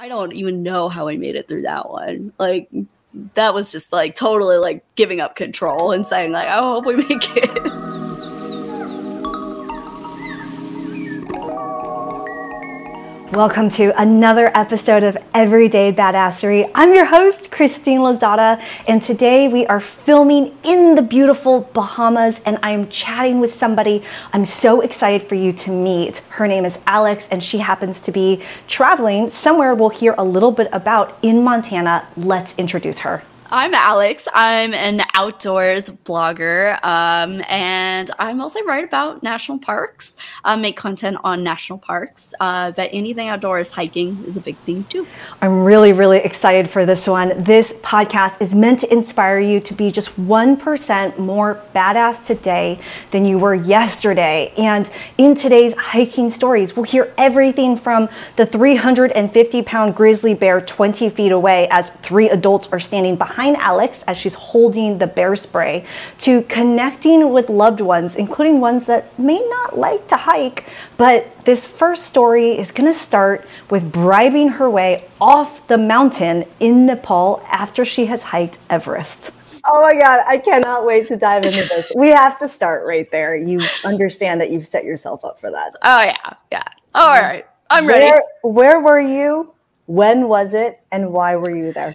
I don't even know how I made it through that one. Like that was just like totally like giving up control and saying like, I hope we make it. Welcome to another episode of Everyday Badassery. I'm your host, Christine Lozada, and today we are filming in the beautiful Bahamas, and I am chatting with somebody I'm so excited for you to meet. Her name is Alex, and she happens to be traveling somewhere we'll hear a little bit about in Montana. Let's introduce her. I'm Alex. I'm an outdoors blogger, um, and I mostly write about national parks, I make content on national parks, uh, but anything outdoors, hiking is a big thing too. I'm really, really excited for this one. This podcast is meant to inspire you to be just 1% more badass today than you were yesterday. And in today's hiking stories, we'll hear everything from the 350 pound grizzly bear 20 feet away as three adults are standing behind behind Alex as she's holding the bear spray to connecting with loved ones, including ones that may not like to hike. But this first story is going to start with bribing her way off the mountain in Nepal after she has hiked Everest. Oh my God, I cannot wait to dive into this. We have to start right there. You understand that you've set yourself up for that. Oh, yeah. Yeah. All right. I'm ready. Where, where were you? When was it? And why were you there?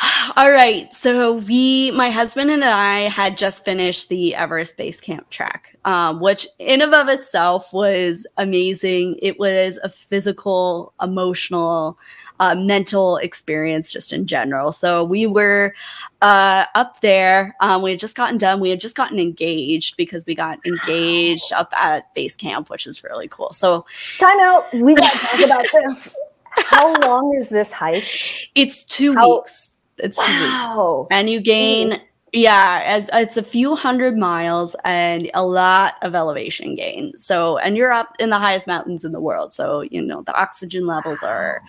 All right. So we, my husband and I, had just finished the Everest Base Camp track, um, which in and of itself was amazing. It was a physical, emotional, uh, mental experience just in general. So we were uh, up there. Um, we had just gotten done. We had just gotten engaged because we got engaged up at base camp, which is really cool. So time out. We got to talk about this. How long is this hike? It's two How- weeks it's two wow. weeks. And you gain, yeah, it's a few hundred miles and a lot of elevation gain. So, and you're up in the highest mountains in the world. So, you know, the oxygen levels are,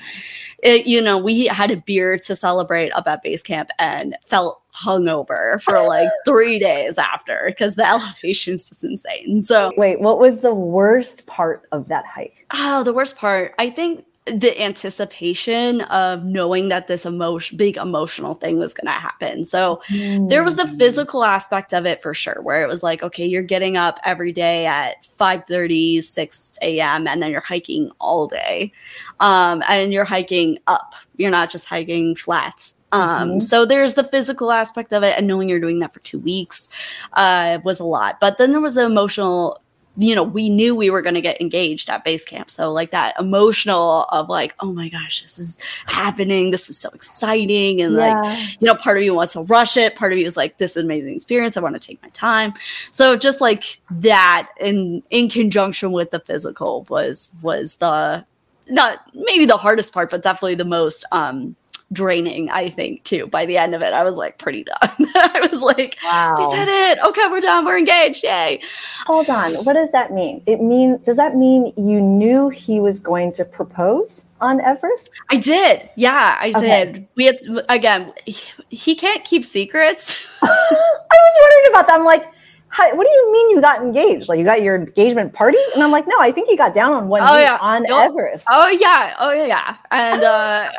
it, you know, we had a beer to celebrate up at base camp and felt hungover for like three days after because the elevation is just insane. So, wait, what was the worst part of that hike? Oh, the worst part, I think the anticipation of knowing that this emotion big emotional thing was going to happen. So mm. there was the mm. physical aspect of it for sure where it was like okay, you're getting up every day at 5:30, 6 a.m. and then you're hiking all day. Um, and you're hiking up. You're not just hiking flat. Um, mm-hmm. so there's the physical aspect of it and knowing you're doing that for 2 weeks uh was a lot. But then there was the emotional you know, we knew we were going to get engaged at base camp. So, like that emotional of like, oh my gosh, this is happening. This is so exciting. And yeah. like, you know, part of you wants to rush it. Part of you is like, this is amazing experience. I want to take my time. So, just like that in, in conjunction with the physical was, was the, not maybe the hardest part, but definitely the most, um, draining, I think, too. By the end of it, I was like pretty done. I was like, wow. we did it. Okay, we're done. We're engaged. Yay. Hold on. What does that mean? It mean does that mean you knew he was going to propose on Everest? I did. Yeah, I okay. did. We had again, he, he can't keep secrets. I was wondering about that. I'm like, how, what do you mean you got engaged? Like you got your engagement party? And I'm like, no, I think he got down on one oh, knee yeah. on Everest. Oh yeah, oh yeah yeah, and uh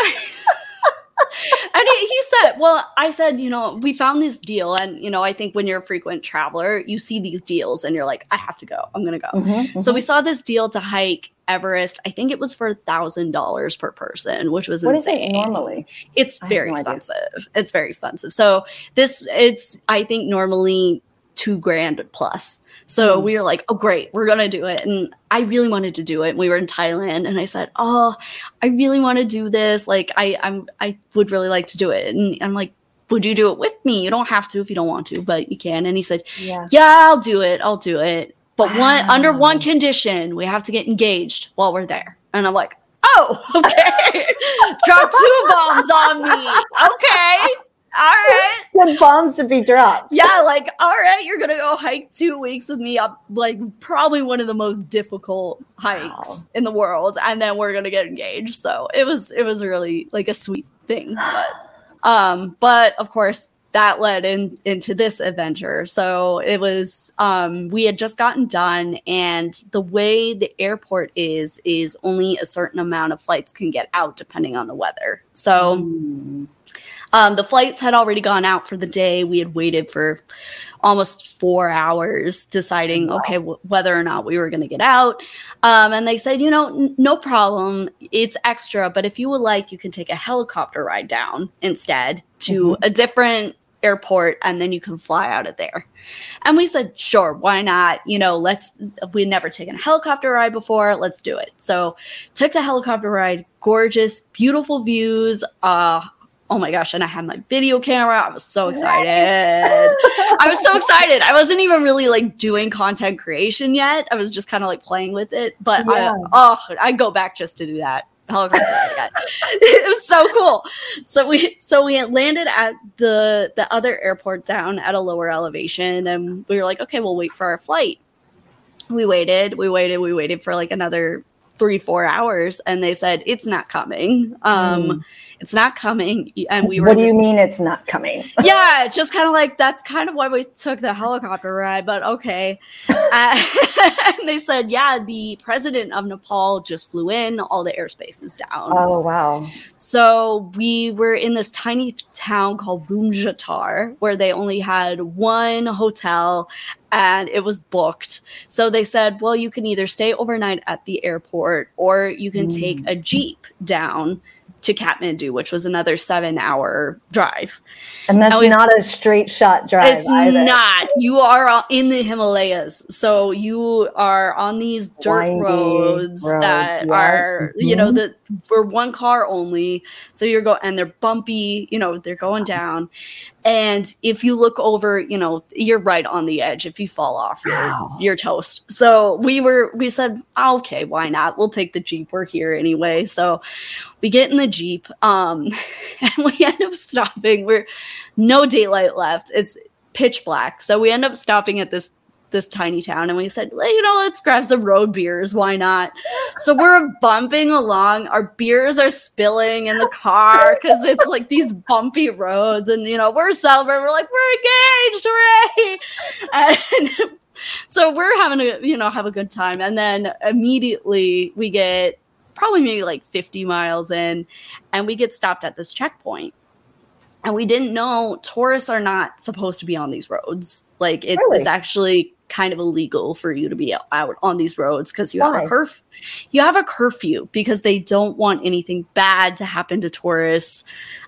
and he, he, said, well, I said, you know, we found this deal. And, you know, I think when you're a frequent traveler, you see these deals and you're like, I have to go. I'm going to go. Mm-hmm, mm-hmm. So we saw this deal to hike Everest. I think it was for a thousand dollars per person, which was what insane. It normally? It's very no expensive. Idea. It's very expensive. So this, it's, I think normally two grand plus. So mm. we were like, oh, great, we're going to do it. And I really wanted to do it. We were in Thailand and I said, oh, I really want to do this. Like, I, I'm, I would really like to do it. And I'm like, would you do it with me? You don't have to if you don't want to, but you can. And he said, yeah, yeah I'll do it. I'll do it. But wow. one under one condition, we have to get engaged while we're there. And I'm like, oh, okay. Drop two bombs on me. Okay all right. Good bombs to be dropped. Yeah, like, all right, you're gonna go hike two weeks with me up like probably one of the most difficult hikes wow. in the world, and then we're gonna get engaged. So it was it was really like a sweet thing. But um, but of course, that led in, into this adventure. So it was um, we had just gotten done, and the way the airport is is only a certain amount of flights can get out depending on the weather. So. Mm. Um, the flights had already gone out for the day. We had waited for almost four hours deciding, wow. okay, w- whether or not we were going to get out. Um, and they said, you know, n- no problem. It's extra, but if you would like, you can take a helicopter ride down instead to mm-hmm. a different airport and then you can fly out of there. And we said, sure, why not? You know, let's, we'd never taken a helicopter ride before. Let's do it. So took the helicopter ride, gorgeous, beautiful views, uh, oh my gosh and i had my video camera. I was so excited. I was so excited. I wasn't even really like doing content creation yet. I was just kind of like playing with it but yeah. i oh i go back just to do that. It was so cool. So we so we landed at the the other airport down at a lower elevation and we were like okay we'll wait for our flight. We waited we waited we waited for like another three four hours and they said it's not coming um mm it's not coming. And we were. What do you mean it's not coming? yeah, just kind of like that's kind of why we took the helicopter ride, but okay. uh, and they said, yeah, the president of Nepal just flew in. All the airspace is down. Oh wow! So we were in this tiny town called Boomjatar, where they only had one hotel and it was booked. So they said, well, you can either stay overnight at the airport or you can mm. take a Jeep down to Kathmandu, which was another seven hour drive. And that's not a straight shot drive. It's either. not. You are in the Himalayas. So you are on these dirt Windy roads road, that yeah. are, mm-hmm. you know, mm-hmm. the for one car only. So you're going and they're bumpy, you know, they're going down. And if you look over, you know, you're right on the edge. If you fall off, you're, wow. you're toast. So we were, we said, oh, okay, why not? We'll take the Jeep. We're here anyway. So we get in the Jeep um, and we end up stopping. We're no daylight left. It's pitch black. So we end up stopping at this this tiny town and we said well, you know let's grab some road beers why not? So we're bumping along our beers are spilling in the car because it's like these bumpy roads and you know we're celebrating we're like we're engaged hooray! And so we're having a you know have a good time and then immediately we get probably maybe like 50 miles in and we get stopped at this checkpoint. And we didn't know tourists are not supposed to be on these roads. Like it, really? it's actually kind of illegal for you to be out on these roads because you Why? have a curfew. You have a curfew because they don't want anything bad to happen to tourists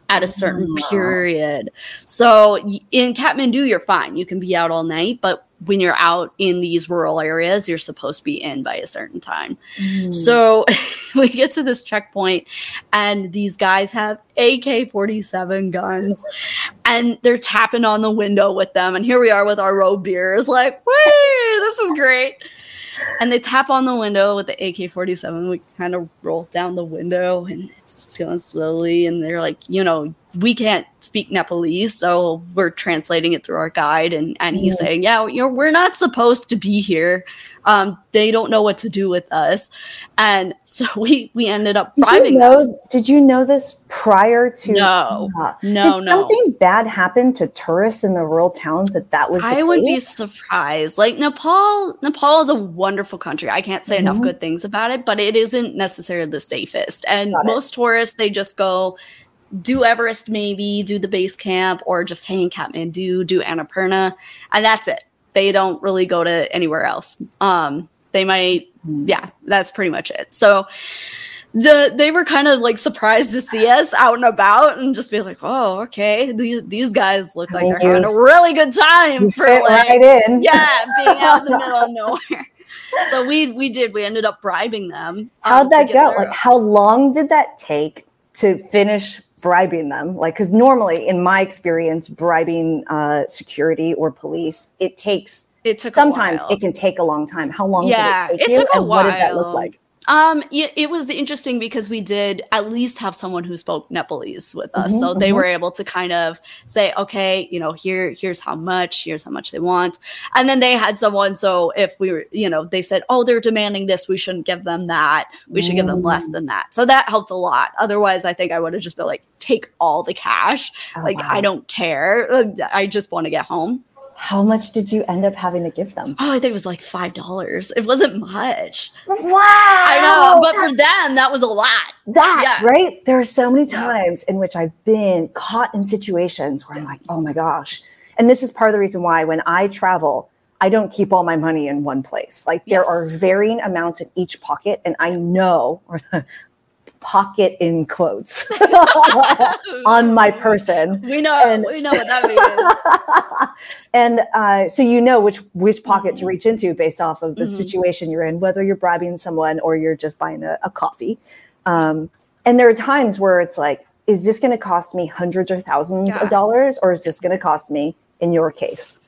at a certain oh. period. So in Kathmandu, you're fine. You can be out all night, but when you're out in these rural areas, you're supposed to be in by a certain time. Mm. So we get to this checkpoint, and these guys have AK 47 guns, and they're tapping on the window with them. And here we are with our road beers, like, wait, this is great. And they tap on the window with the AK 47. We kind of roll down the window, and it's going slowly. And they're like, you know, we can't speak Nepalese, so we're translating it through our guide, and and he's mm-hmm. saying, yeah, you know, we're not supposed to be here. Um, they don't know what to do with us, and so we we ended up did you know, them. Did you know this prior to? No, uh, no, did no. Something bad happen to tourists in the rural towns that that was. I would be surprised. Like Nepal, Nepal is a wonderful country. I can't say mm-hmm. enough good things about it, but it isn't necessarily the safest. And Got most it. tourists, they just go do Everest maybe, do the base camp, or just hang in Kathmandu, do Annapurna, and that's it. They don't really go to anywhere else. Um, they might, hmm. yeah, that's pretty much it. So the they were kind of like surprised to see us out and about and just be like, oh, okay, these, these guys look like they're having a really good time for like, right in. yeah, being out in the middle of nowhere. So we we did. We ended up bribing them. How'd um, that go? Like, how long did that take to finish bribing them. Like because normally in my experience bribing uh, security or police it takes it took sometimes it can take a long time. How long yeah did it take it you? took a and while what did that look like Um, it, it, was interesting because we did at least have someone who spoke Nepalese with us, mm-hmm, so they mm-hmm. were able to kind of say, okay, you know, here, here's how much, here's how much they want, and then they had someone. So if we were, you know, they said, oh, they're demanding this, we shouldn't give them that, we should mm. give them less than that. So that helped a lot. Otherwise, I think I would have just been like, take all the cash, oh, like wow. I don't care, I just want to get home. How much did you end up having to give them? Oh, I think it was like five dollars. It wasn't much. Wow! I know, but for them, that was a lot. That yeah. right? There are so many times yeah. in which I've been caught in situations where I'm like, oh my gosh. And this is part of the reason why when I travel, I don't keep all my money in one place. Like there are varying amounts in each pocket, and I know, pocket in quotes on my person. We know and, we know what that means. and uh, so you know which which pocket to reach into based off of the mm-hmm. situation you're in, whether you're bribing someone or you're just buying a, a coffee. Um, and there are times where it's like, is this going to cost me hundreds or thousands yeah. of dollars, or is this going to cost me, in your case,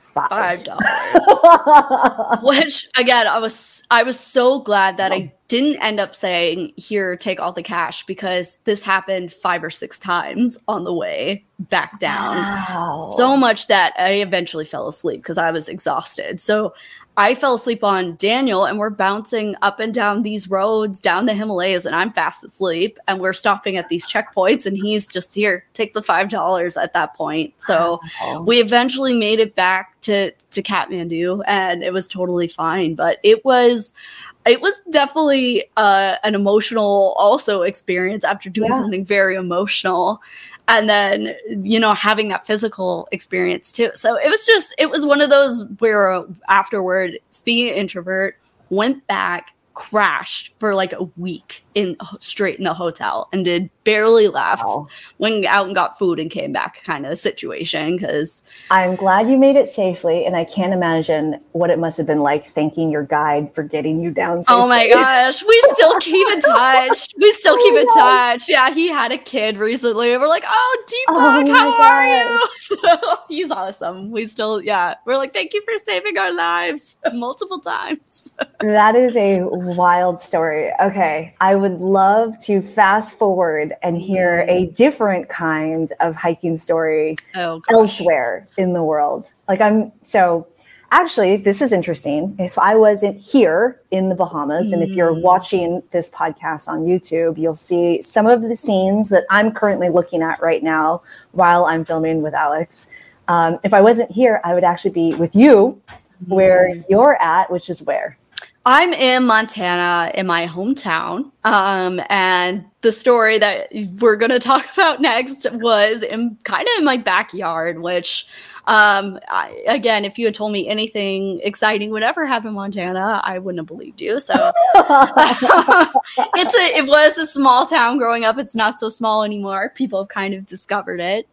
five dollars. Which again, I was I was so glad that I didn't end up saying here, take all the cash because this happened five or six times on the way back down. Wow. So much that I eventually fell asleep because I was exhausted. So I fell asleep on Daniel and we're bouncing up and down these roads down the Himalayas and I'm fast asleep and we're stopping at these checkpoints and he's just here take the five dollars at that point. So oh. we eventually made it back to to Kathmandu and it was totally fine. But it was it was definitely uh, an emotional also experience after doing yeah. something very emotional and then you know having that physical experience too. So it was just it was one of those where afterward speaking introvert went back crashed for like a week in straight in the hotel and did barely left wow. went out and got food and came back kind of situation because i'm glad you made it safely and i can't imagine what it must have been like thanking your guide for getting you down oh safely. oh my gosh we still keep in touch we still keep in oh touch. Yeah he had a kid recently we're like oh deepak oh how are you? So he's awesome. We still yeah we're like thank you for saving our lives multiple times. That is a wild story okay i would love to fast forward and hear a different kind of hiking story oh, elsewhere in the world. Like I'm so actually this is interesting. If I wasn't here in the Bahamas and if you're mm. watching this podcast on YouTube, you'll see some of the scenes that I'm currently looking at right now while I'm filming with Alex. Um, if I wasn't here, I would actually be with you where mm. you're at, which is where? I'm in Montana in my hometown. Um, and the story that we're going to talk about next was in kind of in my backyard, which, um, I, again, if you had told me anything exciting would ever happen in Montana, I wouldn't have believed you. So it's a, it was a small town growing up. It's not so small anymore. People have kind of discovered it.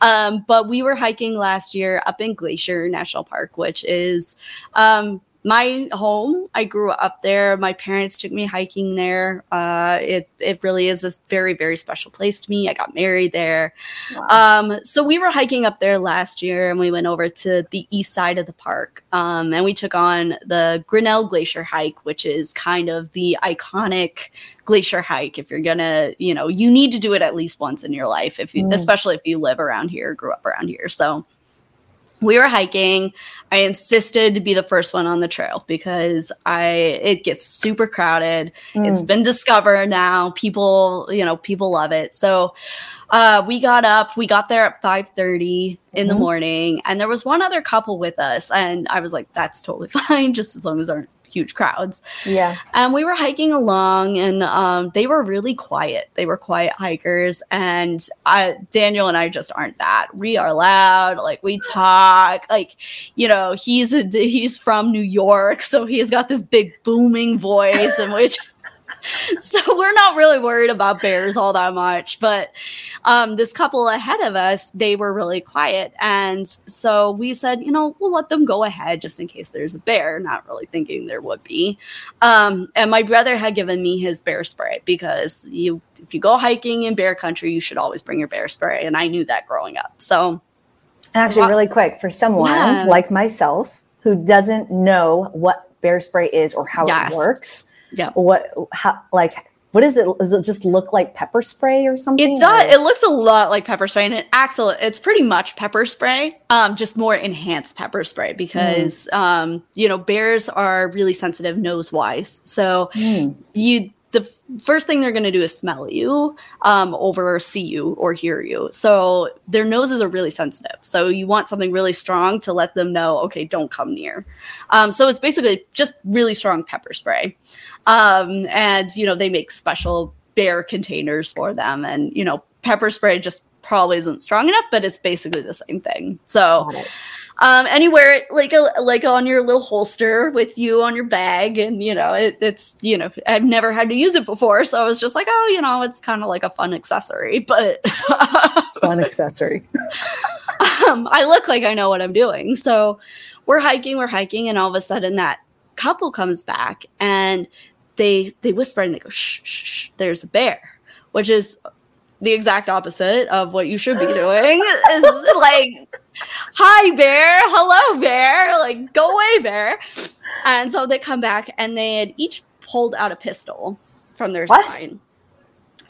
Um, but we were hiking last year up in Glacier National Park, which is, um, my home. I grew up there. My parents took me hiking there. Uh, it it really is a very very special place to me. I got married there. Wow. Um, so we were hiking up there last year, and we went over to the east side of the park, um, and we took on the Grinnell Glacier hike, which is kind of the iconic glacier hike. If you're gonna, you know, you need to do it at least once in your life, if you, mm. especially if you live around here, grew up around here. So we were hiking. I insisted to be the first one on the trail because I it gets super crowded. Mm. It's been discovered now. People, you know, people love it. So uh, we got up. We got there at five thirty in mm-hmm. the morning, and there was one other couple with us, and I was like, "That's totally fine, just as long as aren't huge crowds. Yeah. And we were hiking along and um, they were really quiet. They were quiet hikers. And I, Daniel and I just aren't that. We are loud, like we talk, like, you know, he's a, he's from New York. So he's got this big booming voice in which so we're not really worried about bears all that much. But um, this couple ahead of us, they were really quiet. And so we said, you know, we'll let them go ahead just in case there's a bear, not really thinking there would be. Um, and my brother had given me his bear spray because you, if you go hiking in bear country, you should always bring your bear spray. And I knew that growing up. So actually, really quick for someone yes. like myself who doesn't know what bear spray is or how yes. it works Yeah. What? How? Like, what is it? Does it just look like pepper spray or something? It does. It looks a lot like pepper spray, and it acts. It's pretty much pepper spray, um, just more enhanced pepper spray because, mm. um, you know, bears are really sensitive nose wise. So mm. you the first thing they're going to do is smell you um, over see you or hear you. So their noses are really sensitive. So you want something really strong to let them know, okay, don't come near. Um, so it's basically just really strong pepper spray. Um, and, you know, they make special bear containers for them. And, you know, pepper spray just probably isn't strong enough, but it's basically the same thing. So um, anywhere like a like on your little holster with you on your bag, and you know it, it's you know I've never had to use it before, so I was just like, oh, you know, it's kind of like a fun accessory, but fun accessory. um, I look like I know what I'm doing, so we're hiking, we're hiking, and all of a sudden that couple comes back and they they whisper and they go shh, shh, shh there's a bear which is the exact opposite of what you should be doing is like hi bear. Hello bear. Like go away bear. And so they come back and they had each pulled out a pistol from their what? side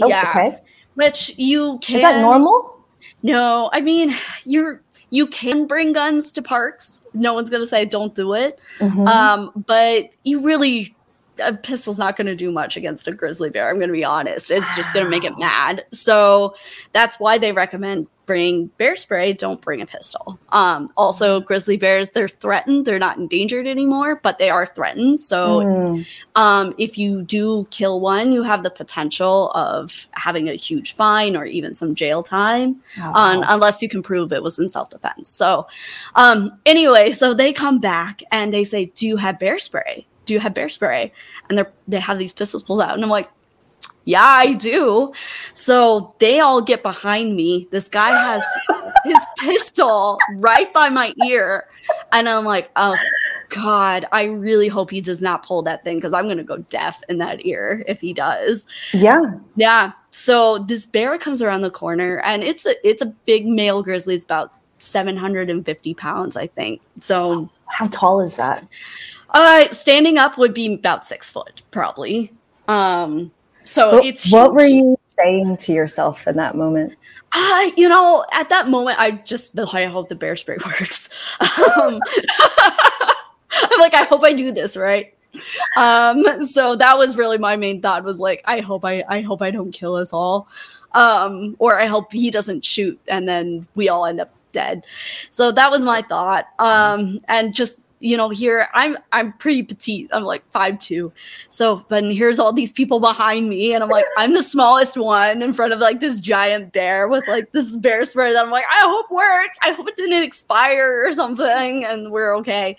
oh, yeah. okay. which you can is that normal? No i mean you're you can bring guns to parks. No one's gonna say don't do it. Mm-hmm. um, but you really a pistol's not going to do much against a grizzly bear. I'm going to be honest. It's just going to make it mad. So that's why they recommend bring bear spray. Don't bring a pistol. Um, also, grizzly bears, they're threatened. They're not endangered anymore, but they are threatened. So mm. um, if you do kill one, you have the potential of having a huge fine or even some jail time, oh, um, unless you can prove it was in self defense. So um, anyway, so they come back and they say, "Do you have bear spray?" Do you have bear spray? And they're they have these pistols pulled out, and I'm like, yeah, I do. So they all get behind me. This guy has his pistol right by my ear, and I'm like, oh God, I really hope he does not pull that thing because I'm gonna go deaf in that ear if he does. Yeah, yeah. So this bear comes around the corner, and it's a it's a big male grizzly. It's about 750 pounds, I think. So how tall is that? Uh, standing up would be about six foot, probably. Um, so what, it's. What were you saying to yourself in that moment? Uh, you know, at that moment, I just the I hope the bear spray works. Um, I'm like, I hope I do this right. Um, so that was really my main thought was like, I hope I, I hope I don't kill us all, um, or I hope he doesn't shoot and then we all end up dead. So that was my thought. Um, and just you know here i'm i'm pretty petite. I'm like five two. So but here's all these people behind me and i'm like i'm the smallest one in front of like this giant bear with like this bear spray that i'm like i hope works. I hope it didn't expire or something and we're okay.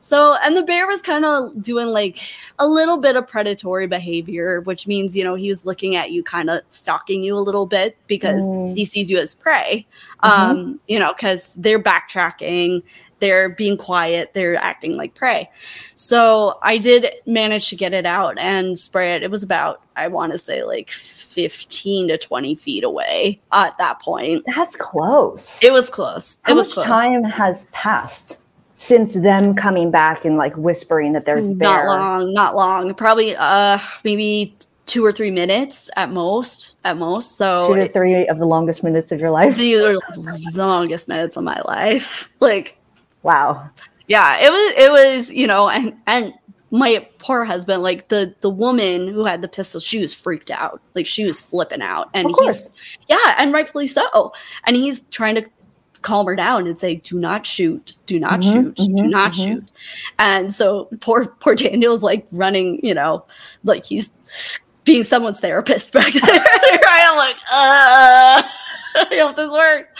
So and the bear was kind of doing like a little bit of predatory behavior which means you know he was looking at you kind of stalking you a little bit because mm. he sees you as prey. Mm-hmm. um you know because they're backtracking they're being quiet, they're acting like prey. So I did manage to get it out and spray it. It was about, I want to say, like 15 to 20 feet away at that point. That's close. It was close. How it was much close. time has passed? Since them coming back and like whispering that there's bear. Not long, not long. Probably uh maybe two or three minutes at most at most so two to three of the longest minutes of your life these are the longest minutes of my life like Wow. Yeah, it was it was, you know, and and my poor husband, like the the woman who had the pistol, she was freaked out. Like she was flipping out. And he's yeah, and rightfully so. And he's trying to calm her down and say, "Do not shoot, do not mm-hmm, shoot, mm-hmm, do not mm-hmm. shoot." And so poor poor Daniel's like running, you know, like he's being someone's therapist back there. I'm like, uh I hope this works.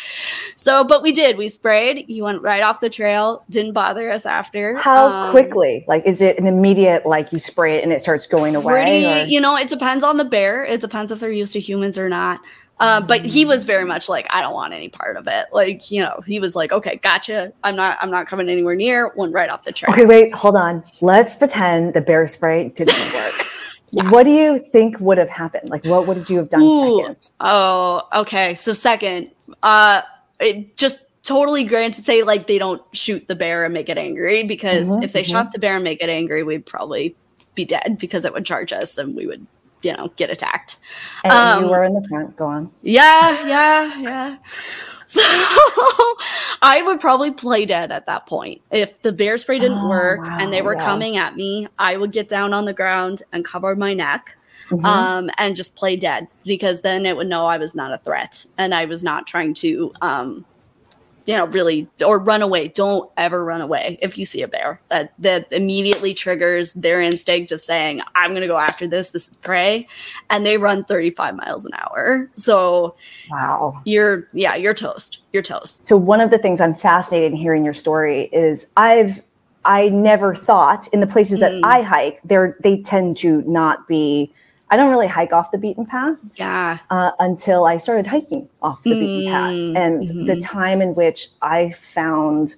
So, but we did. We sprayed. He went right off the trail. Didn't bother us after. How um, quickly? Like, is it an immediate like you spray it and it starts going away? Pretty, you know, it depends on the bear. It depends if they're used to humans or not. Uh, but he was very much like, I don't want any part of it. Like, you know, he was like, okay, gotcha. I'm not, I'm not coming anywhere near. Went right off the trail. Okay, wait, hold on. Let's pretend the bear spray didn't work. Yeah. What do you think would have happened? Like, what would you have done Ooh. second? Oh, okay. So second, uh, it just totally grants to say like they don't shoot the bear and make it angry because mm-hmm, if they mm-hmm. shot the bear and make it angry, we'd probably be dead because it would charge us and we would you know get attacked. And um, you were in the front. Go on. Yeah yeah yeah. So i would probably play dead at that point. If the bear spray didn't oh, work wow, and they were yeah. coming at me i would get down on the ground and cover my neck mm-hmm. um, and just play dead because then it would know i was not a threat and i was not trying to um, you know, really or run away. Don't ever run away if you see a bear. That that immediately triggers their instinct of saying, I'm gonna go after this, this is prey. And they run 35 miles an hour. So wow. You're yeah, you're toast. You're toast. So one of the things I'm fascinated in hearing your story is I've I never thought in the places that mm. I hike, there they tend to not be I don't really hike off the beaten path. Yeah. Uh, until I started hiking off the mm, beaten path, mm, and mm-hmm. the time in which I found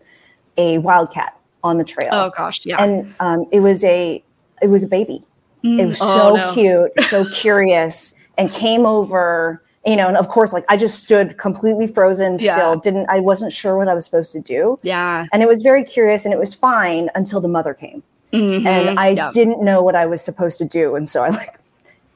a wildcat on the trail. Oh gosh, yeah. And um, it was a it was a baby. Mm. It was oh, so no. cute, so curious, and came over. You know, and of course, like I just stood completely frozen yeah. still. Didn't I wasn't sure what I was supposed to do. Yeah. And it was very curious, and it was fine until the mother came. Mm-hmm. And I yeah. didn't know what I was supposed to do. And so I like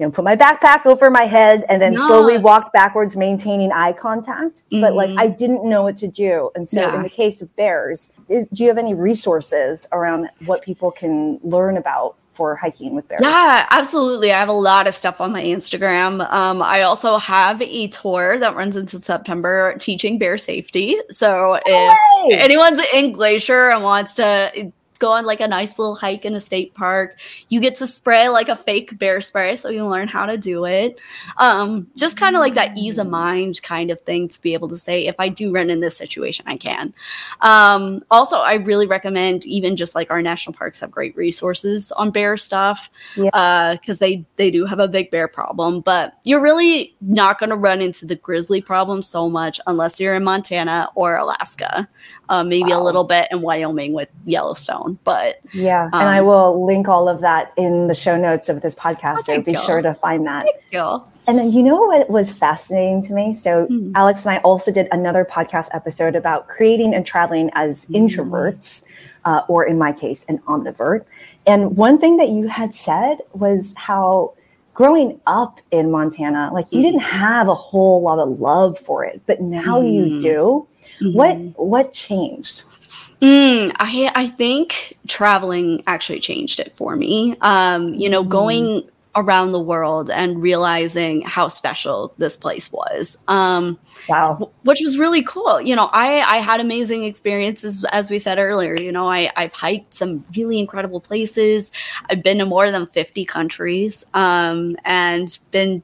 you know, put my backpack over my head and then no. slowly walked backwards, maintaining eye contact. Mm-hmm. But like, mm-hmm. I didn't know what to do. And so, yeah. in the case of bears, is, do you have any resources around what people can learn about for hiking with bears? Yeah, absolutely. I have a lot of stuff on my Instagram. Um, I also have a tour that runs into September teaching bear safety. So if anyone's in Glacier and wants to go on like a nice little hike in a state park. You get to spray like a fake bear spray, so you learn how to do it. Um, just kind of like that ease of mind kind of thing to be able to say, if I do run in this situation, I can. Um, also, I really recommend even just like our national parks have great resources on bear stuff because yeah. uh, they they do have a big bear problem, but you're really not going to run into the grizzly problem so much unless you're in Montana or Alaska, uh, maybe wow. a little bit in Wyoming with Yellowstone. But yeah, um, and I um, will link all of that in the show notes of this podcast. Oh, so be you. sure to find that. And then you know what was fascinating to me? So mm. Alex and I also did another podcast episode about creating and traveling as mm. introverts. Uh, or in my case, an omnivert. And one thing that you had said was how growing up in Montana, like you didn't have a whole lot of love for it, but now mm. you do. Mm-hmm. What what changed? Mm, I I think traveling actually changed it for me. Um, you know, mm. going around the world and realizing how special this place was. Um, wow, which was really cool. You know, I I had amazing experiences as we said earlier. You know, I I've hiked some really incredible places. I've been to more than fifty countries, um, and been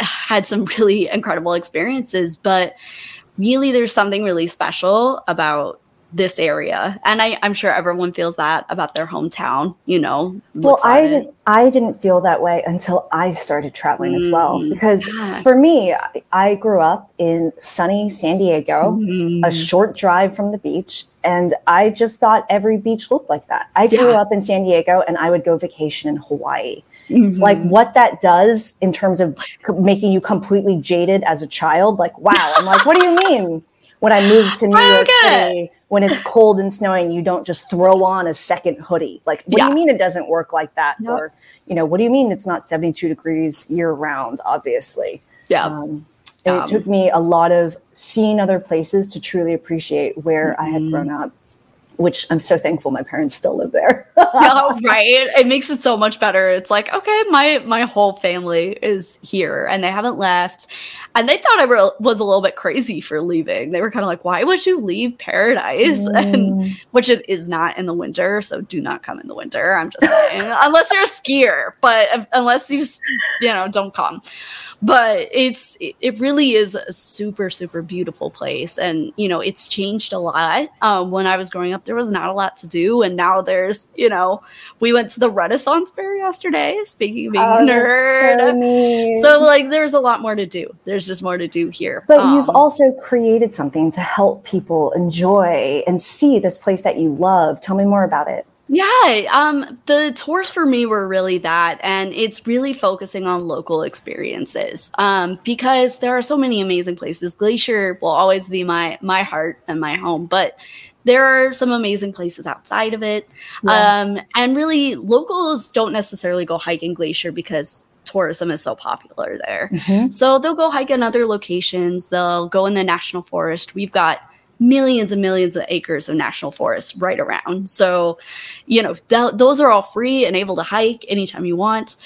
had some really incredible experiences. But really, there's something really special about this area and I, i'm sure everyone feels that about their hometown you know well i didn't i didn't feel that way until i started traveling mm, as well mm, because yeah. for me i grew up in sunny san diego mm. a short drive from the beach and i just thought every beach looked like that i grew yeah. up in san diego and i would go vacation in hawaii Mm-hmm. like what that does in terms of making you completely jaded as a child like wow i'm like what do you mean when i moved to new york city when it's cold and snowing, you don't just throw on a second hoodie. Like, what yeah. do you mean it doesn't work like that? Yep. Or, you know, what do you mean it's not 72 degrees year round, obviously? Yeah. Um, and um, it took me a lot of seeing other places to truly appreciate where mm-hmm. I had grown up which I'm so thankful my parents still live there. yeah, right. It makes it so much better. It's like, okay, my my whole family is here and they haven't left. And they thought I re- was a little bit crazy for leaving. They were kind of like, why would you leave paradise? Mm. And which it is not in the winter, so do not come in the winter. I'm just saying, unless you're a skier, but unless you you know, don't come but it's it really is a super super beautiful place and you know it's changed a lot um, when i was growing up there was not a lot to do. And now there's you know we went to the renaissance fair yesterday speaking of being oh, nerd. so, so, like there's a lot more to do. There's just more to do here. But um, you've also created something to help people enjoy and see this place that you love. Tell me more about it. Yeah, um, the tours for me were really that, and it's really focusing on local experiences. Um, because there are so many amazing places. Glacier will always be my my heart and my home, but there are some amazing places outside of it. Yeah. Um, and really, locals don't necessarily go hiking Glacier because tourism is so popular there. Mm-hmm. So they'll go hike in other locations. They'll go in the national forest. We've got millions and millions of acres of national forest right around. So, you know, th- those are all free and able to hike anytime you want.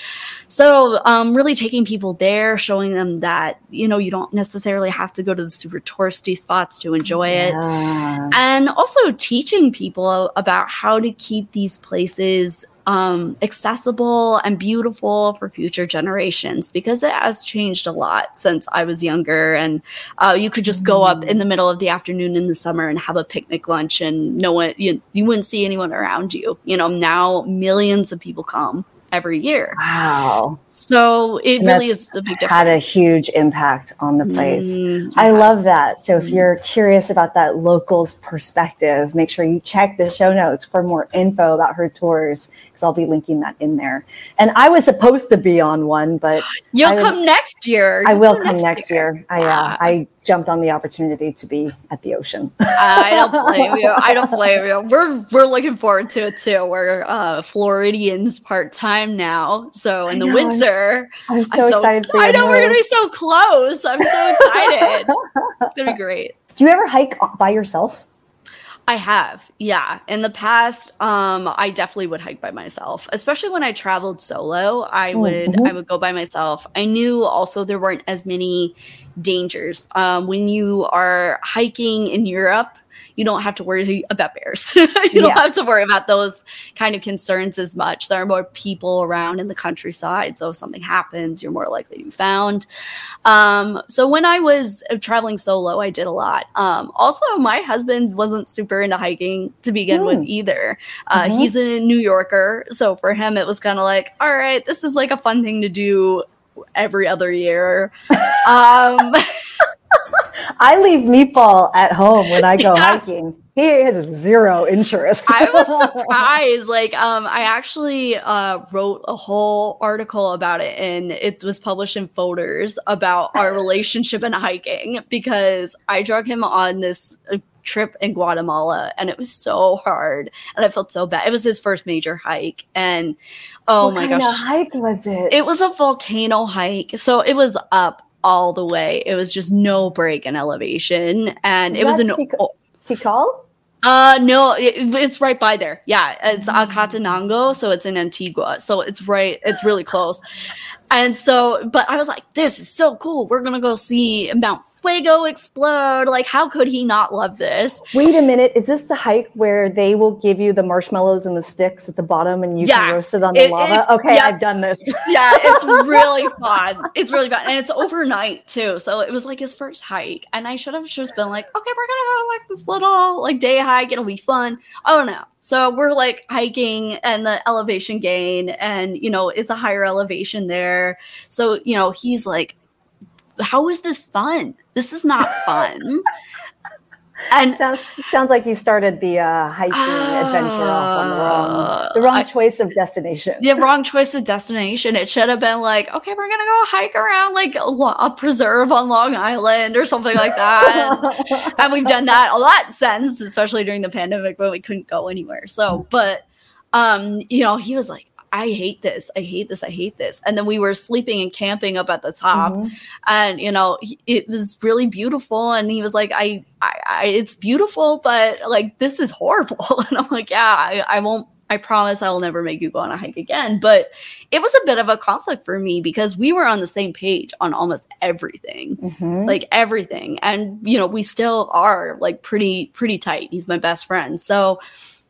So, um, really taking people there, showing them that, you know, you don't necessarily have to go to the super touristy spots to enjoy yeah. it. And also teaching people about how to keep these places um, accessible and beautiful for future generations because it has changed a lot since I was younger. And uh, you could just go up in the middle of the afternoon in the summer and have a picnic lunch, and no one you, you wouldn't see anyone around you. You know, now millions of people come every year. Wow. So it and really is a big difference. Had a huge impact on the place. Mm, I love that. So if mm. you're curious about that local's perspective, make sure you check the show notes for more info about her tours because I'll be linking that in there. And I was supposed to be on one, but you'll I, come next year. You'll I will come next, next year. year. I uh, I jumped on the opportunity to be at the ocean. I don't blame you. I don't blame you. We're we're looking forward to it too. We're uh, Floridians part time now, so in the know, winter, I'm, I'm, so, I'm so excited. I know we're gonna be so close. I'm so excited. it's gonna be great. Do you ever hike by yourself? I have. Yeah. In the past, um, I definitely would hike by myself, especially when I traveled solo. I would mm-hmm. I would go by myself. I knew also there weren't as many dangers. Um, when you are hiking in Europe, you don't have to worry about bears. you yeah. don't have to worry about those kind of concerns as much. There are more people around in the countryside. So if something happens, you're more likely to be found. Um, so when I was uh, traveling solo, I did a lot. Um, also, my husband wasn't super into hiking to begin mm. with hmm. either. Uh, mm-hmm. He's a New Yorker. So for him, it was kind of like, all right, this is like a fun thing to do every other year. um, I leave Meatball at home when I go yeah. hiking. He has zero interest. I was surprised. Like, um, I actually uh, wrote a whole article about it, and it was published in Fodor's about our relationship and hiking because I drug him on this uh, trip in Guatemala and it was so hard and I felt so bad. It was his first major hike and oh what my gosh. What hike was it? It was a volcano hike. So it was up all the way. It was just no break in elevation, and Is it was an Tikal. Uh no, it, it's right by there. Yeah, it's mm. Acatenango, so it's in Antigua. So it's right, it's really close. And so, but I was like, this is so cool. We're gonna go see Mount Fuego explode. Like, how could he not love this? Wait a minute. Is this the hike where they will give you the marshmallows and the sticks at the bottom and you yeah. can roast it on the it, lava? It, okay, yeah. I've done this. Yeah, it's really fun. It's really fun. And it's overnight too. So it was like his first hike. And I should have just been like, okay, we're gonna go like this little like day hike. It'll be fun. Oh no. So we're like hiking and the elevation gain, and you know, it's a higher elevation there. So, you know, he's like, How is this fun? This is not fun. and sounds sounds like you started the uh, hiking uh, adventure off on the wrong the wrong I, choice of destination. The wrong choice of destination. It should have been like, okay, we're gonna go hike around like a, a preserve on Long Island or something like that. and we've done that a lot since, especially during the pandemic when we couldn't go anywhere. So, but um, you know, he was like, I hate this. I hate this. I hate this. And then we were sleeping and camping up at the top, mm-hmm. and you know, it was really beautiful. And he was like, I, I, I, it's beautiful, but like this is horrible. And I'm like, yeah, I, I won't. I promise I will never make you go on a hike again. But it was a bit of a conflict for me because we were on the same page on almost everything, mm-hmm. like everything. And, you know, we still are like pretty, pretty tight. He's my best friend. So,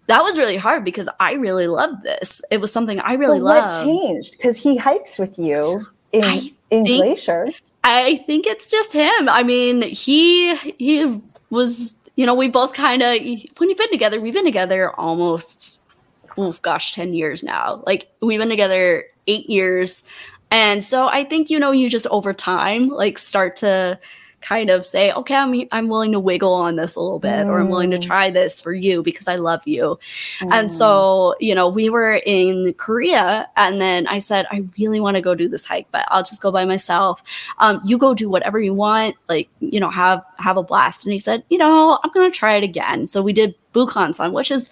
that was really hard because I really loved this. It was something I really but loved. What changed? Because he hikes with you in I in think, Glacier. I think it's just him. I mean, he he was. You know, we both kind of when we've been together, we've been together almost, oh gosh, ten years now. Like we've been together eight years, and so I think you know, you just over time like start to kind of say, okay, I'm I'm willing to wiggle on this a little bit, mm. or I'm willing to mm. try this for you because I love you. Mm. And so, you know, we were in Korea, and then I said, I really want to go do this hike, but I'll just go by myself. Um, you go do whatever you want, like you know, have have a blast. And he said, you know, I'm gonna try it again. So we did Bukhansan, which is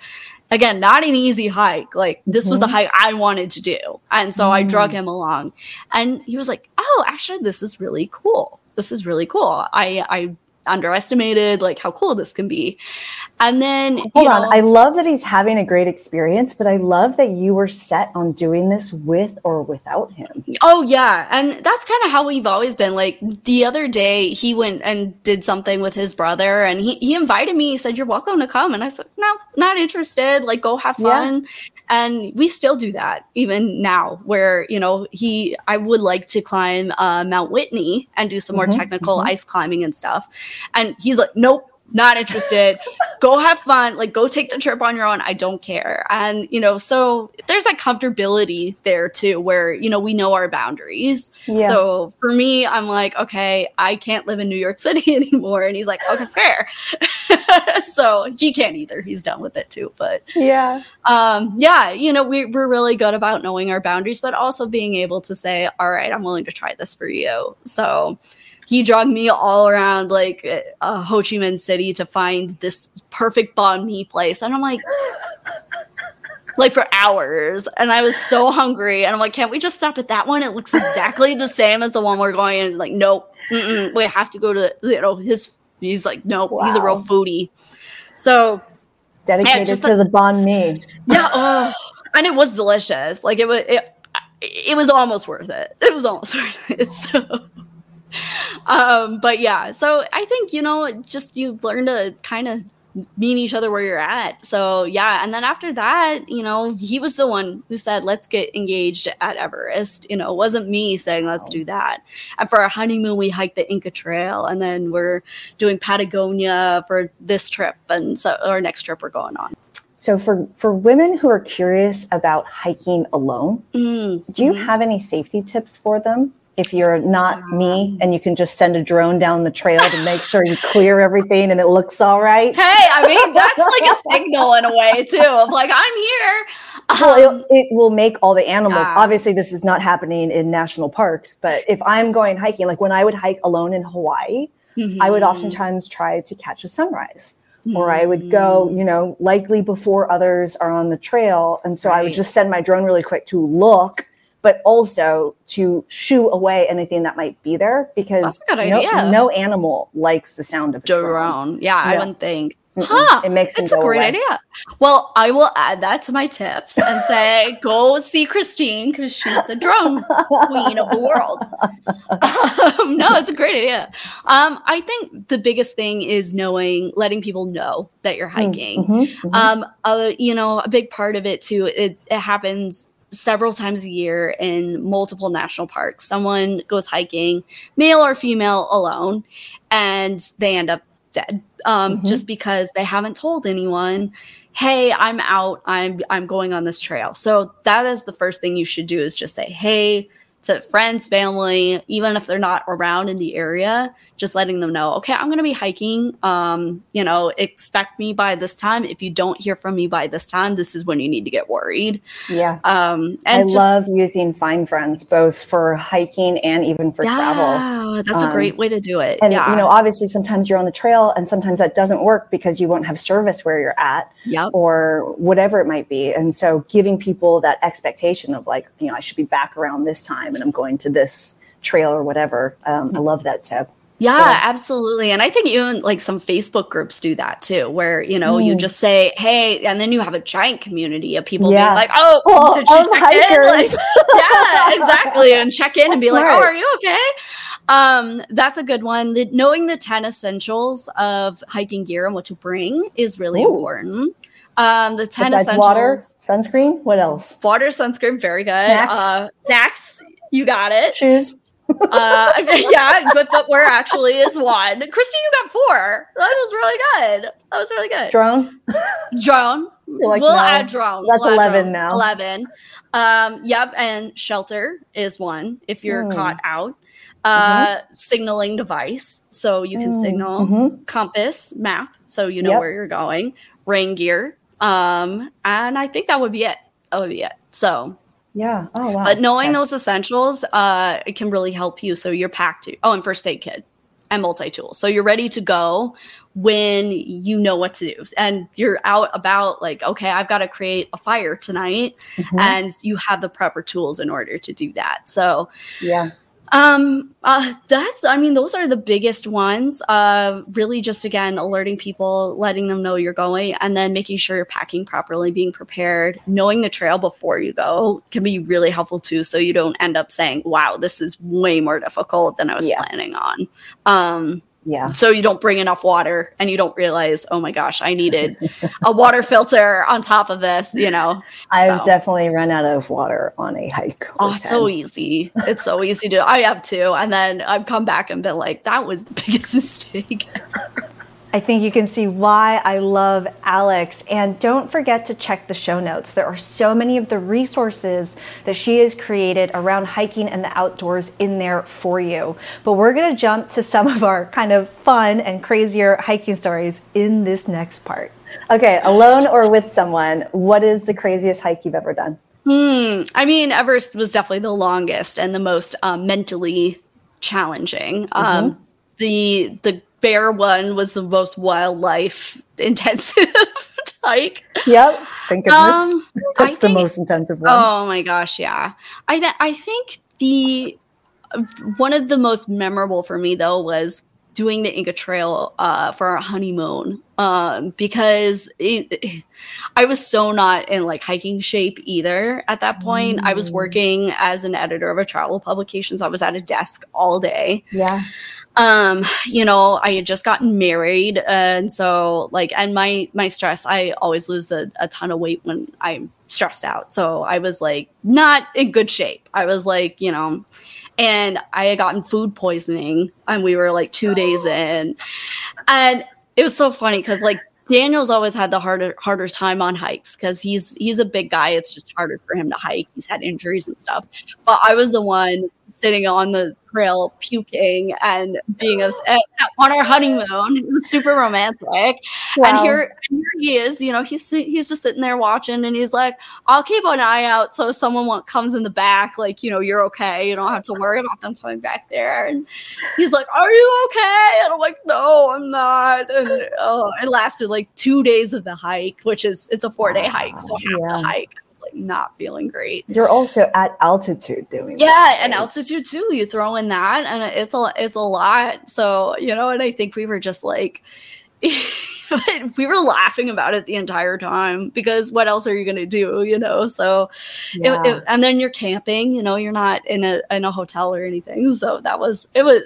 again not an easy hike like this mm-hmm. was the mm-hmm. hike i wanted to do and so mm. i drug him along and he was like oh actually this is really cool this is really cool. I I underestimated like how cool this can be. And then hold on, know, I love that he's having a great experience, but I love that you were set on doing this with or without him. Oh yeah, and that's kind of how we've always been. Like the other day, he went and did something with his brother, and he he invited me. He said, "You're welcome to come," and I said, "No, not interested. Like go have fun." Yeah and we still do that even now where you know he i would like to climb uh, mount whitney and do some more mm-hmm, technical mm-hmm. ice climbing and stuff and he's like nope not interested. go have fun. Like, go take the trip on your own. I don't care. And, you know, so there's that comfortability there too, where, you know, we know our boundaries. Yeah. So for me, I'm like, okay, I can't live in New York City anymore. And he's like, okay, fair. so he can't either. He's done with it too. But yeah. Um, yeah, you know, we, we're really good about knowing our boundaries, but also being able to say, all right, I'm willing to try this for you. So, he dragged me all around like uh, Ho Chi Minh City to find this perfect banh mi place, and I'm like, like for hours, and I was so hungry, and I'm like, can't we just stop at that one? It looks exactly the same as the one we're going. And like, nope, we have to go to you know his. He's like, nope, wow. he's a real foodie. So dedicated just, to the banh mi. Yeah, oh, and it was delicious. Like it was. It, it was almost worth it. It was almost worth it. So um, but yeah, so I think, you know, just you learn to kind of meet each other where you're at. So yeah, and then after that, you know, he was the one who said, "Let's get engaged at Everest." You know, it wasn't me saying, "Let's do that." And for our honeymoon, we hiked the Inca Trail, and then we're doing Patagonia for this trip, and so our next trip we're going on. So for for women who are curious about hiking alone, mm-hmm. do you mm-hmm. have any safety tips for them? If you're not me and you can just send a drone down the trail to make sure you clear everything and it looks all right. Hey, I mean, that's like a signal in a way too of like, I'm here. Well, um, it, it, will make all the animals. Yeah. Obviously, this is not happening in national parks, but if I'm going hiking, like when I would hike alone in Hawaii, mm-hmm. I would mm-hmm. oftentimes try to catch a sunrise. Mm-hmm. Or I would go, mm. you know, likely before others are on the trail. And so right. I would just send my drone really quick to look but also to shoo away anything that might be there because no, no, animal likes the sound of a drone. drone. Yeah, I wouldn't think. Mm-mm. Huh. It makes it's a great away. idea. Well, I will add that to my tips and say go see Christine because she's the drone queen of the world. Um, no, it's a great idea. Um, I think the biggest thing is knowing, letting people know that you're mm, hiking. Mm-hmm, mm-hmm. Um, uh, you know, a big part of it too. It, it happens several times a year in multiple national parks. Someone goes hiking, male or female alone, and they end up dead um, mm-hmm. just because they haven't told anyone hey i'm out i'm i'm going on this trail so that is the first thing you should do is just say hey to friends, family, even if they're not around in the area, just letting them know, okay, I'm going to be hiking. Um, you know, expect me by this time. If you don't hear from me by this time, this is when you need to get worried. Yeah. Um, and I just, love using Find Friends both for hiking and even for yeah, travel. That's um, a great way to do it. And yeah. you know, obviously, sometimes you're on the trail, and sometimes that doesn't work because you won't have service where you're at, yep. or whatever it might be. And so, giving people that expectation of like, you know, I should be back around this time time and I'm going to this trail or whatever. Um, I love that tip. Yeah, yeah, absolutely. And I think even like some Facebook groups do that too, where you know mm. you just say, "Hey," and then you have a giant community of people yeah. being like, "Oh, well, check in?" Like, yeah, exactly, and check in and be smart. like, "Oh, are you okay?" Um, that's a good one. The, knowing the ten essentials of hiking gear and what to bring is really Ooh. important. Um, the ten Besides essentials: water, sunscreen. What else? Water, sunscreen. Very good. Snacks. Uh, snacks. You got it. Shoes. uh, yeah, good footwear actually is one. Christine, you got four. That was really good. That was really good. Drone. Drone. Like, we'll no. add drone. That's we'll eleven drone. now. Eleven. Um, yep, and shelter is one if you're mm. caught out. uh, mm-hmm. signaling device. So you can mm, signal mm-hmm. compass, map, so you know yep. where you're going, rain gear. Um, and I think that would be it. That would be it. So yeah. Oh wow. But knowing okay. those essentials, uh, it can really help you. So you're packed. To, oh, and first aid kit and multi tool. So you're ready to go when you know what to do and you're out about like okay i've got to create a fire tonight mm-hmm. and you have the proper tools in order to do that so yeah um, uh, that's, I mean, those are the biggest ones. Uh, really just again, alerting people, letting them know you're going, and then making sure you're packing properly, being prepared, knowing the trail before you go can be really helpful too. So you don't end up saying, wow, this is way more difficult than I was yeah. planning on. Um, yeah. So you don't bring enough water and you don't realize, oh my gosh, I needed a water filter on top of this, you know. I've so. definitely run out of water on a hike. Oh, so easy. It's so easy to I have to. And then I've come back and been like, that was the biggest mistake ever. I think you can see why I love Alex. And don't forget to check the show notes. There are so many of the resources that she has created around hiking and the outdoors in there for you. But we're going to jump to some of our kind of fun and crazier hiking stories in this next part. Okay, alone or with someone, what is the craziest hike you've ever done? Hmm. I mean, Everest was definitely the longest and the most um, mentally challenging. Mm-hmm. Um, the the bear one was the most wildlife intensive hike. Yep. Thank goodness. Um, That's the most intensive one. Oh my gosh, yeah. I th- I think the one of the most memorable for me though was doing the Inca Trail uh, for our honeymoon um, because it, I was so not in like hiking shape either at that point. Mm. I was mm. working as an editor of a travel publication, so I was at a desk all day. Yeah um you know i had just gotten married and so like and my my stress i always lose a, a ton of weight when i'm stressed out so i was like not in good shape i was like you know and i had gotten food poisoning and we were like two days in and it was so funny because like Daniel's always had the harder harder time on hikes because he's he's a big guy. It's just harder for him to hike. He's had injuries and stuff. But I was the one sitting on the trail puking and being on our honeymoon. It was super romantic. Wow. And here, here he is. You know, he's he's just sitting there watching, and he's like, "I'll keep an eye out so if someone comes in the back, like you know, you're okay. You don't have to worry about them coming back there." And he's like, "Are you okay?" And I'm like, "No, I'm not." And oh, it lasted like two days of the hike, which is it's a four day hike, so half yeah. the hike like not feeling great. You're also at altitude doing yeah, that, and altitude too. You throw in that, and it's a it's a lot. So you know, and I think we were just like but we were laughing about it the entire time because what else are you going to do you know? So yeah. it, it, and then you're camping you know you're not in a in a hotel or anything. So that was it was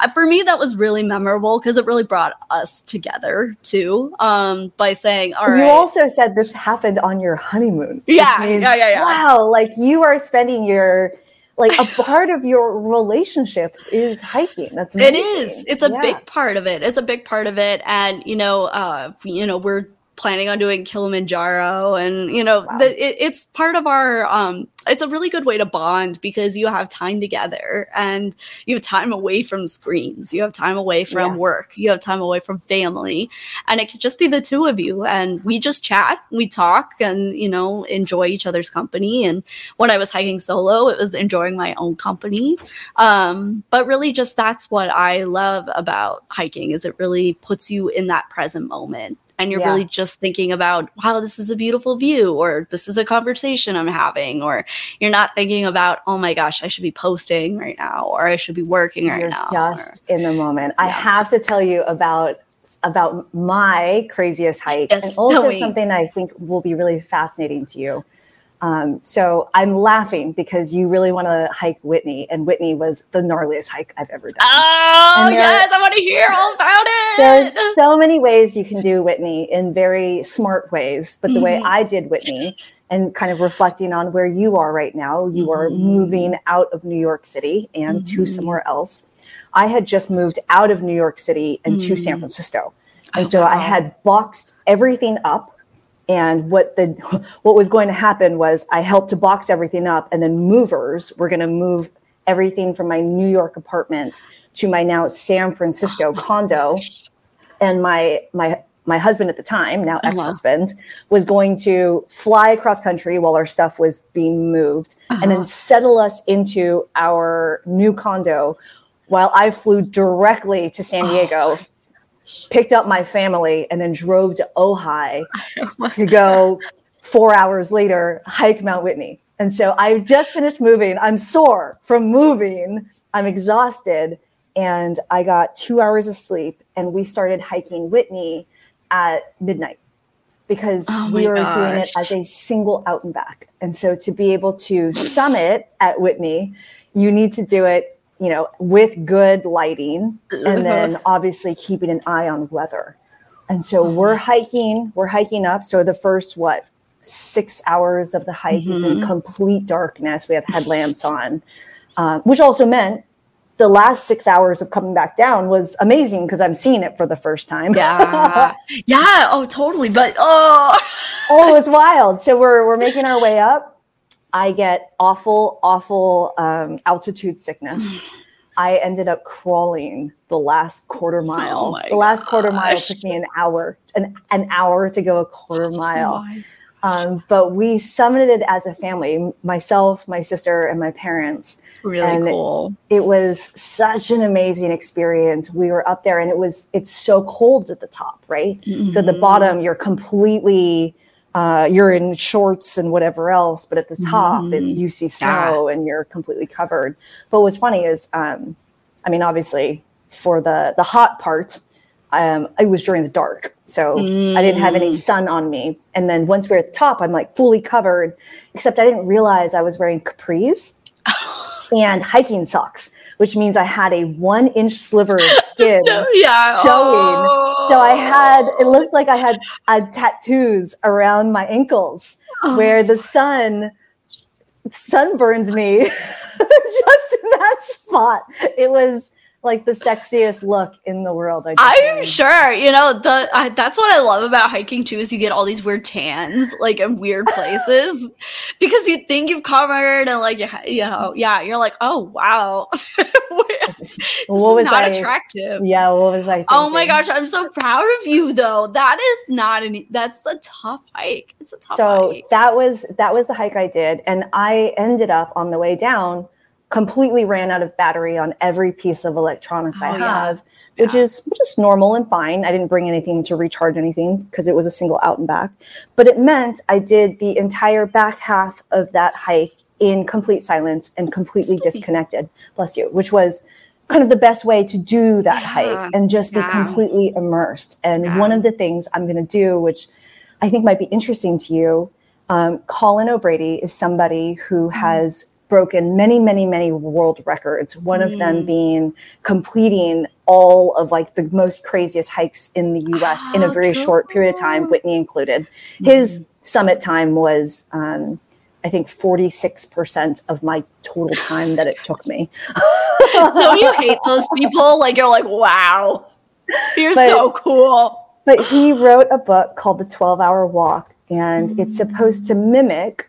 uh, for me that was really memorable because it really brought us together too um by saying all right. you also said this happened on your honeymoon yeah. means, yeah yeah yeah. wow like you are spending your like a part of your relationship is hiking that's amazing. it is it's a yeah. big part of it it's a big part of it and you know uh you know we're planning on doing Kilimanjaro, and you know, wow. the, it, it's part of our. Um, it's a really good way to bond because you have time together and you have time away from screens, you have time away from yeah. work, you have time away from family, and it could just be the two of you, and we just chat, we talk, and you know, enjoy each other's company. And when I was hiking solo, it was enjoying my own company. Um, but really, just that's what I love about hiking is it really puts you in that present moment and you're yeah. really just thinking about wow this is a beautiful view or this is a conversation i'm having or you're not thinking about oh my gosh i should be posting right now or i should be working right you're now just or, in the moment yeah. i have to tell you about about my craziest hike yes, and also something i think will be really fascinating to you um, so I'm laughing because you really want to hike Whitney, and Whitney was the gnarliest hike I've ever done. Oh there, yes, I want to hear all about it. There's so many ways you can do Whitney in very smart ways, but the mm-hmm. way I did Whitney, and kind of reflecting on where you are right now, you mm-hmm. are moving out of New York City and mm-hmm. to somewhere else. I had just moved out of New York City and to San mm. Francisco, and oh, so wow. I had boxed everything up and what the what was going to happen was I helped to box everything up, and then movers were going to move everything from my New York apartment to my now San Francisco oh condo. And my my my husband at the time, now uh-huh. ex-husband, was going to fly across country while our stuff was being moved uh-huh. and then uh-huh. settle us into our new condo while I flew directly to San oh Diego, oh picked up my family, and then drove to Ojai to go four hours later hike Mount Whitney. And so I just finished moving. I'm sore from moving. I'm exhausted. And I got two hours of sleep and we started hiking Whitney at midnight because oh we were gosh. doing it as a single out and back. And so to be able to summit at Whitney, you need to do it, you know, with good lighting and then obviously keeping an eye on weather. And so oh we're hiking, we're hiking up. So the first what six hours of the hike mm-hmm. is in mm-hmm. complete darkness. We have headlamps on, uh, which also meant the last six hours of coming back down was amazing because I'm seeing it for the first time. Yeah. yeah. Oh, totally. But oh, oh, it was wild. So we're we're making our way up. I get awful, awful um, altitude sickness. I ended up crawling the last quarter oh mile. Oh the last gosh. quarter mile took me an hour, an, an hour to go a quarter mile. Oh um, but we summited it as a family, myself, my sister, and my parents. Really and cool. It, it, was such an amazing experience. We were up there and it was it's so cold at the top, right? Mm-hmm. So the bottom, you're completely uh, you're in shorts and whatever else, but at the top mm-hmm. it's you see snow yeah. and you're completely covered. But what's funny is um, I mean, obviously for the the hot part, um, it was during the dark. So mm. I didn't have any mm. sun on me. And then once we are at the top, I'm like fully covered, except I didn't realize I was wearing capris and hiking socks, which means I had a one inch sliver of skin yeah. showing. Oh. So I oh. had, it looked like I had, had tattoos around my ankles oh. where the sun sunburned me just in that spot. It was, like the sexiest look in the world. I am sure. You know, the I, that's what I love about hiking too is you get all these weird tans like in weird places because you think you've covered and like you know, yeah, you're like, oh wow, what was not I, attractive. Yeah, what was I? Thinking? Oh my gosh, I'm so proud of you though. That is not any. That's a tough hike. It's a tough. So hike. that was that was the hike I did, and I ended up on the way down completely ran out of battery on every piece of electronics oh, I have, which yeah. is which is normal and fine. I didn't bring anything to recharge anything because it was a single out and back. But it meant I did the entire back half of that hike in complete silence and completely disconnected. Bless you, which was kind of the best way to do that yeah. hike and just be completely immersed. And one of the things I'm going to do, which I think might be interesting to you, um, Colin O'Brady is somebody who mm-hmm. has broken many, many, many world records. One mm. of them mm. being completing all of like the most craziest hikes in the US oh, in a very cool. short period of time, Whitney included. Mm. His summit time was, um, I think, 46% of my total time that it took me. Don't you hate those people? Like, you're like, wow, you're but, so cool. But he wrote a book called The 12 Hour Walk, and mm. it's supposed to mimic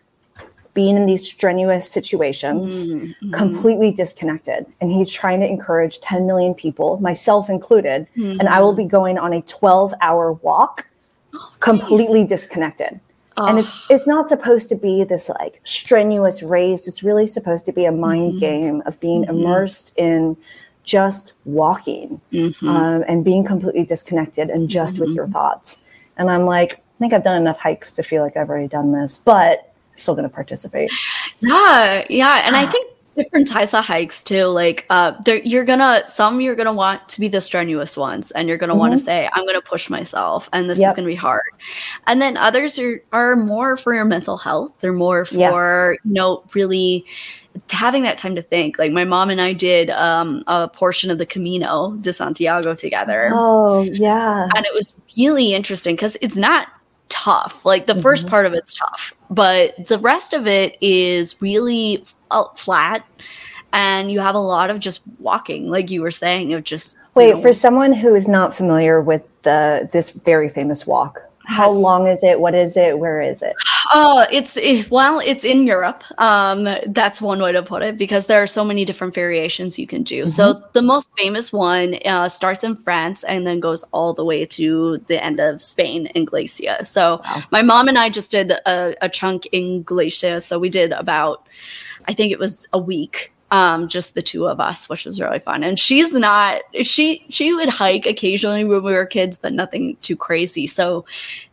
being in these strenuous situations mm-hmm. completely disconnected and he's trying to encourage 10 million people myself included mm-hmm. and i will be going on a 12 hour walk oh, completely disconnected oh. and it's it's not supposed to be this like strenuous race it's really supposed to be a mind mm-hmm. game of being mm-hmm. immersed in just walking mm-hmm. um, and being completely disconnected and just with your mm-hmm. thoughts and i'm like i think i've done enough hikes to feel like i've already done this but still going to participate. Yeah, yeah, and I think different types of hikes too. Like, uh, you're gonna some you're gonna want to be the strenuous ones, and you're gonna mm-hmm. want to say, "I'm gonna push myself," and this yep. is gonna be hard. And then others are are more for your mental health. They're more for yeah. you know really having that time to think. Like my mom and I did um, a portion of the Camino de Santiago together. Oh yeah, and it was really interesting because it's not tough. Like the mm-hmm. first part of it's tough, but the rest of it is really uh, flat and you have a lot of just walking like you were saying of just wait you know, for someone who is not familiar with the this very famous walk How long is it? What is it? Where is it? Oh, it's it, well, it's in Europe. Um, that's one way to put it because there are so many different variations you can do. Mm-hmm. So the most famous one uh, starts in France and then goes all the way to the end of Spain in Galicia. So wow. my mom and I just did a, a chunk in Galicia. So we did about, I think it was a week um, just the two of us, which was really fun. And she's not she she would hike occasionally when we were kids, but nothing too crazy. So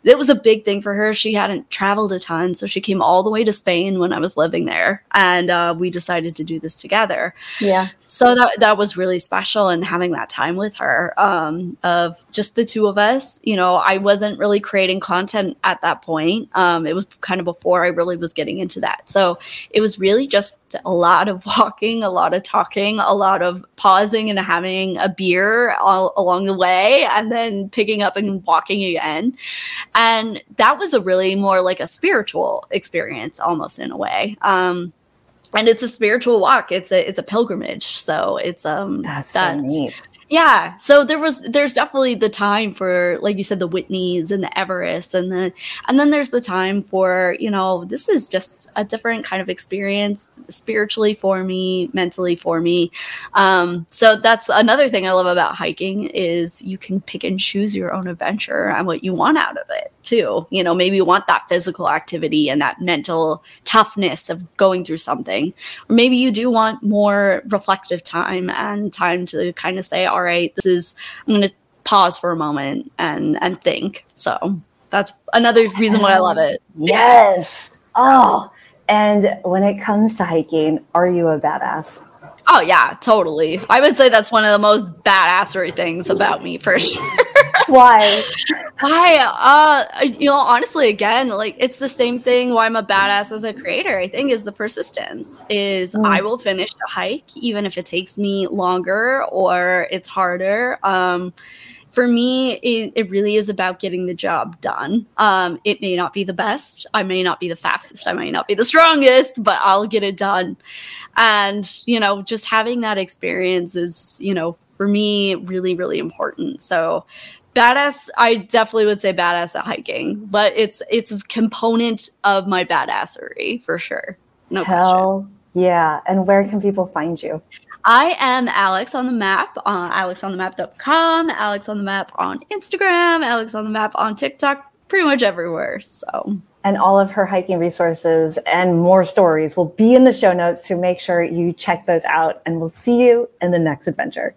it was a big thing for her. She hadn't traveled a ton, so she came all the way to Spain when I was living there, and uh, we decided to do this together. Yeah. So that that was really special, and having that time with her um, of just the two of us. You know, I wasn't really creating content at that point. Um, it was kind of before I really was getting into that. So it was really just a lot of walking, a lot of talking, a lot of pausing and having a beer all along the way, and then picking up and walking again. And that was a really more like a spiritual experience, almost in a way. Um, and it's a spiritual walk. It's a it's a pilgrimage. So it's um that's that, so neat yeah. So there was there's definitely the time for like you said the whitneys and the everests and the and then there's the time for you know this is just a different kind of experience spiritually for me mentally for me. Um so that's another thing i love about hiking is you can pick and choose your own adventure and what you want out of it too. You know maybe you want that physical activity and that mental toughness of going through something. Or maybe you do want more reflective time and time to kind of say all right, this is I'm going to pause for a moment and and think. So that's another reason why I love it. Yes. Oh, and when it comes to hiking, are you a badass? Oh yeah, totally. I would say that's one of the most badassery things about me for sure. why? Why? Uh, you know, honestly, again, like it's the same thing. Why I'm a badass as a creator, I think, is the persistence. Is mm. I will finish the hike even if it takes me longer or it's harder. Um, for me, it, it, really is about getting the job done. Um, it may not be the best, I may not be the fastest, I may not be the strongest, but I'll get it done. And, you know, just having that experience is, you know, for me, really, really important. So, badass, I definitely would say badass at hiking, but it's it's a component of my badassery for sure. No Hell question. Yeah. And where can people find you? I am Alex on the map on alexonthemap.com, Alex on the map on Instagram, Alex on the map on TikTok, pretty much everywhere. So and all of her hiking resources and more stories will be in the show notes. So make sure you check those out and we'll see you in the next adventure.